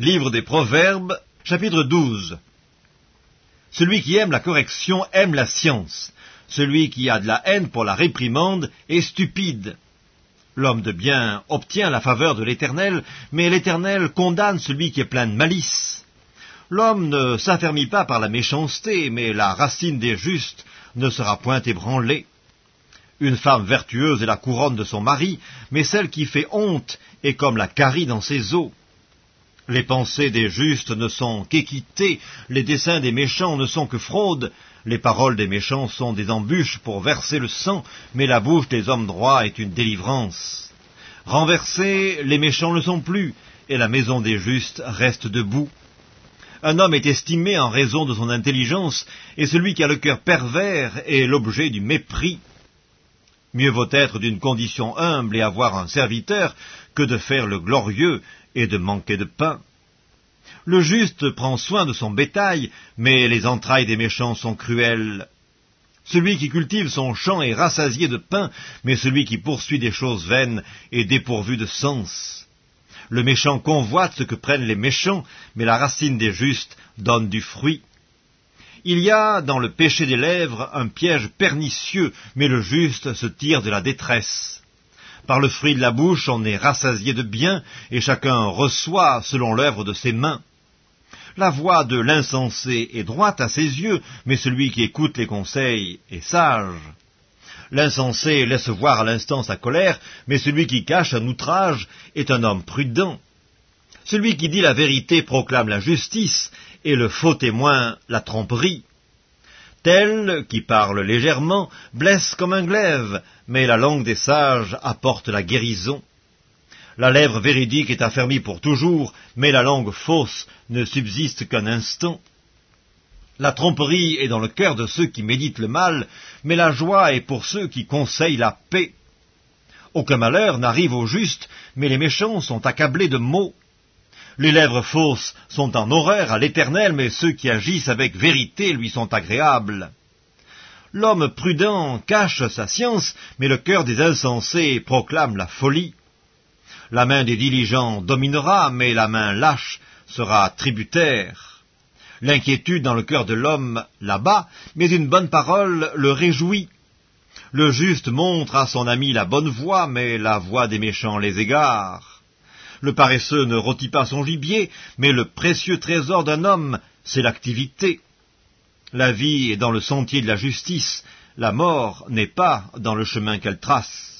Livre des Proverbes, chapitre 12. Celui qui aime la correction aime la science. Celui qui a de la haine pour la réprimande est stupide. L'homme de bien obtient la faveur de l'Éternel, mais l'Éternel condamne celui qui est plein de malice. L'homme ne s'affermit pas par la méchanceté, mais la racine des justes ne sera point ébranlée. Une femme vertueuse est la couronne de son mari, mais celle qui fait honte est comme la carie dans ses os. Les pensées des justes ne sont qu'équité, les desseins des méchants ne sont que fraude, les paroles des méchants sont des embûches pour verser le sang, mais la bouche des hommes droits est une délivrance. Renversés, les méchants ne sont plus, et la maison des justes reste debout. Un homme est estimé en raison de son intelligence, et celui qui a le cœur pervers est l'objet du mépris. Mieux vaut être d'une condition humble et avoir un serviteur que de faire le glorieux et de manquer de pain. Le juste prend soin de son bétail, mais les entrailles des méchants sont cruelles. Celui qui cultive son champ est rassasié de pain, mais celui qui poursuit des choses vaines est dépourvu de sens. Le méchant convoite ce que prennent les méchants, mais la racine des justes donne du fruit. Il y a dans le péché des lèvres un piège pernicieux, mais le juste se tire de la détresse. Par le fruit de la bouche on est rassasié de bien, et chacun reçoit selon l'œuvre de ses mains. La voix de l'insensé est droite à ses yeux, mais celui qui écoute les conseils est sage. L'insensé laisse voir à l'instant sa colère, mais celui qui cache un outrage est un homme prudent. Celui qui dit la vérité proclame la justice, et le faux témoin la tromperie. Tel qui parle légèrement blesse comme un glaive, mais la langue des sages apporte la guérison. La lèvre véridique est affermie pour toujours, mais la langue fausse ne subsiste qu'un instant. La tromperie est dans le cœur de ceux qui méditent le mal, mais la joie est pour ceux qui conseillent la paix. Aucun malheur n'arrive aux justes, mais les méchants sont accablés de maux. Les lèvres fausses sont en horreur à l'Éternel, mais ceux qui agissent avec vérité lui sont agréables. L'homme prudent cache sa science, mais le cœur des insensés proclame la folie. La main des diligents dominera, mais la main lâche sera tributaire. L'inquiétude dans le cœur de l'homme l'abat, mais une bonne parole le réjouit. Le juste montre à son ami la bonne voie, mais la voie des méchants les égare. Le paresseux ne rôtit pas son gibier, mais le précieux trésor d'un homme, c'est l'activité. La vie est dans le sentier de la justice, la mort n'est pas dans le chemin qu'elle trace.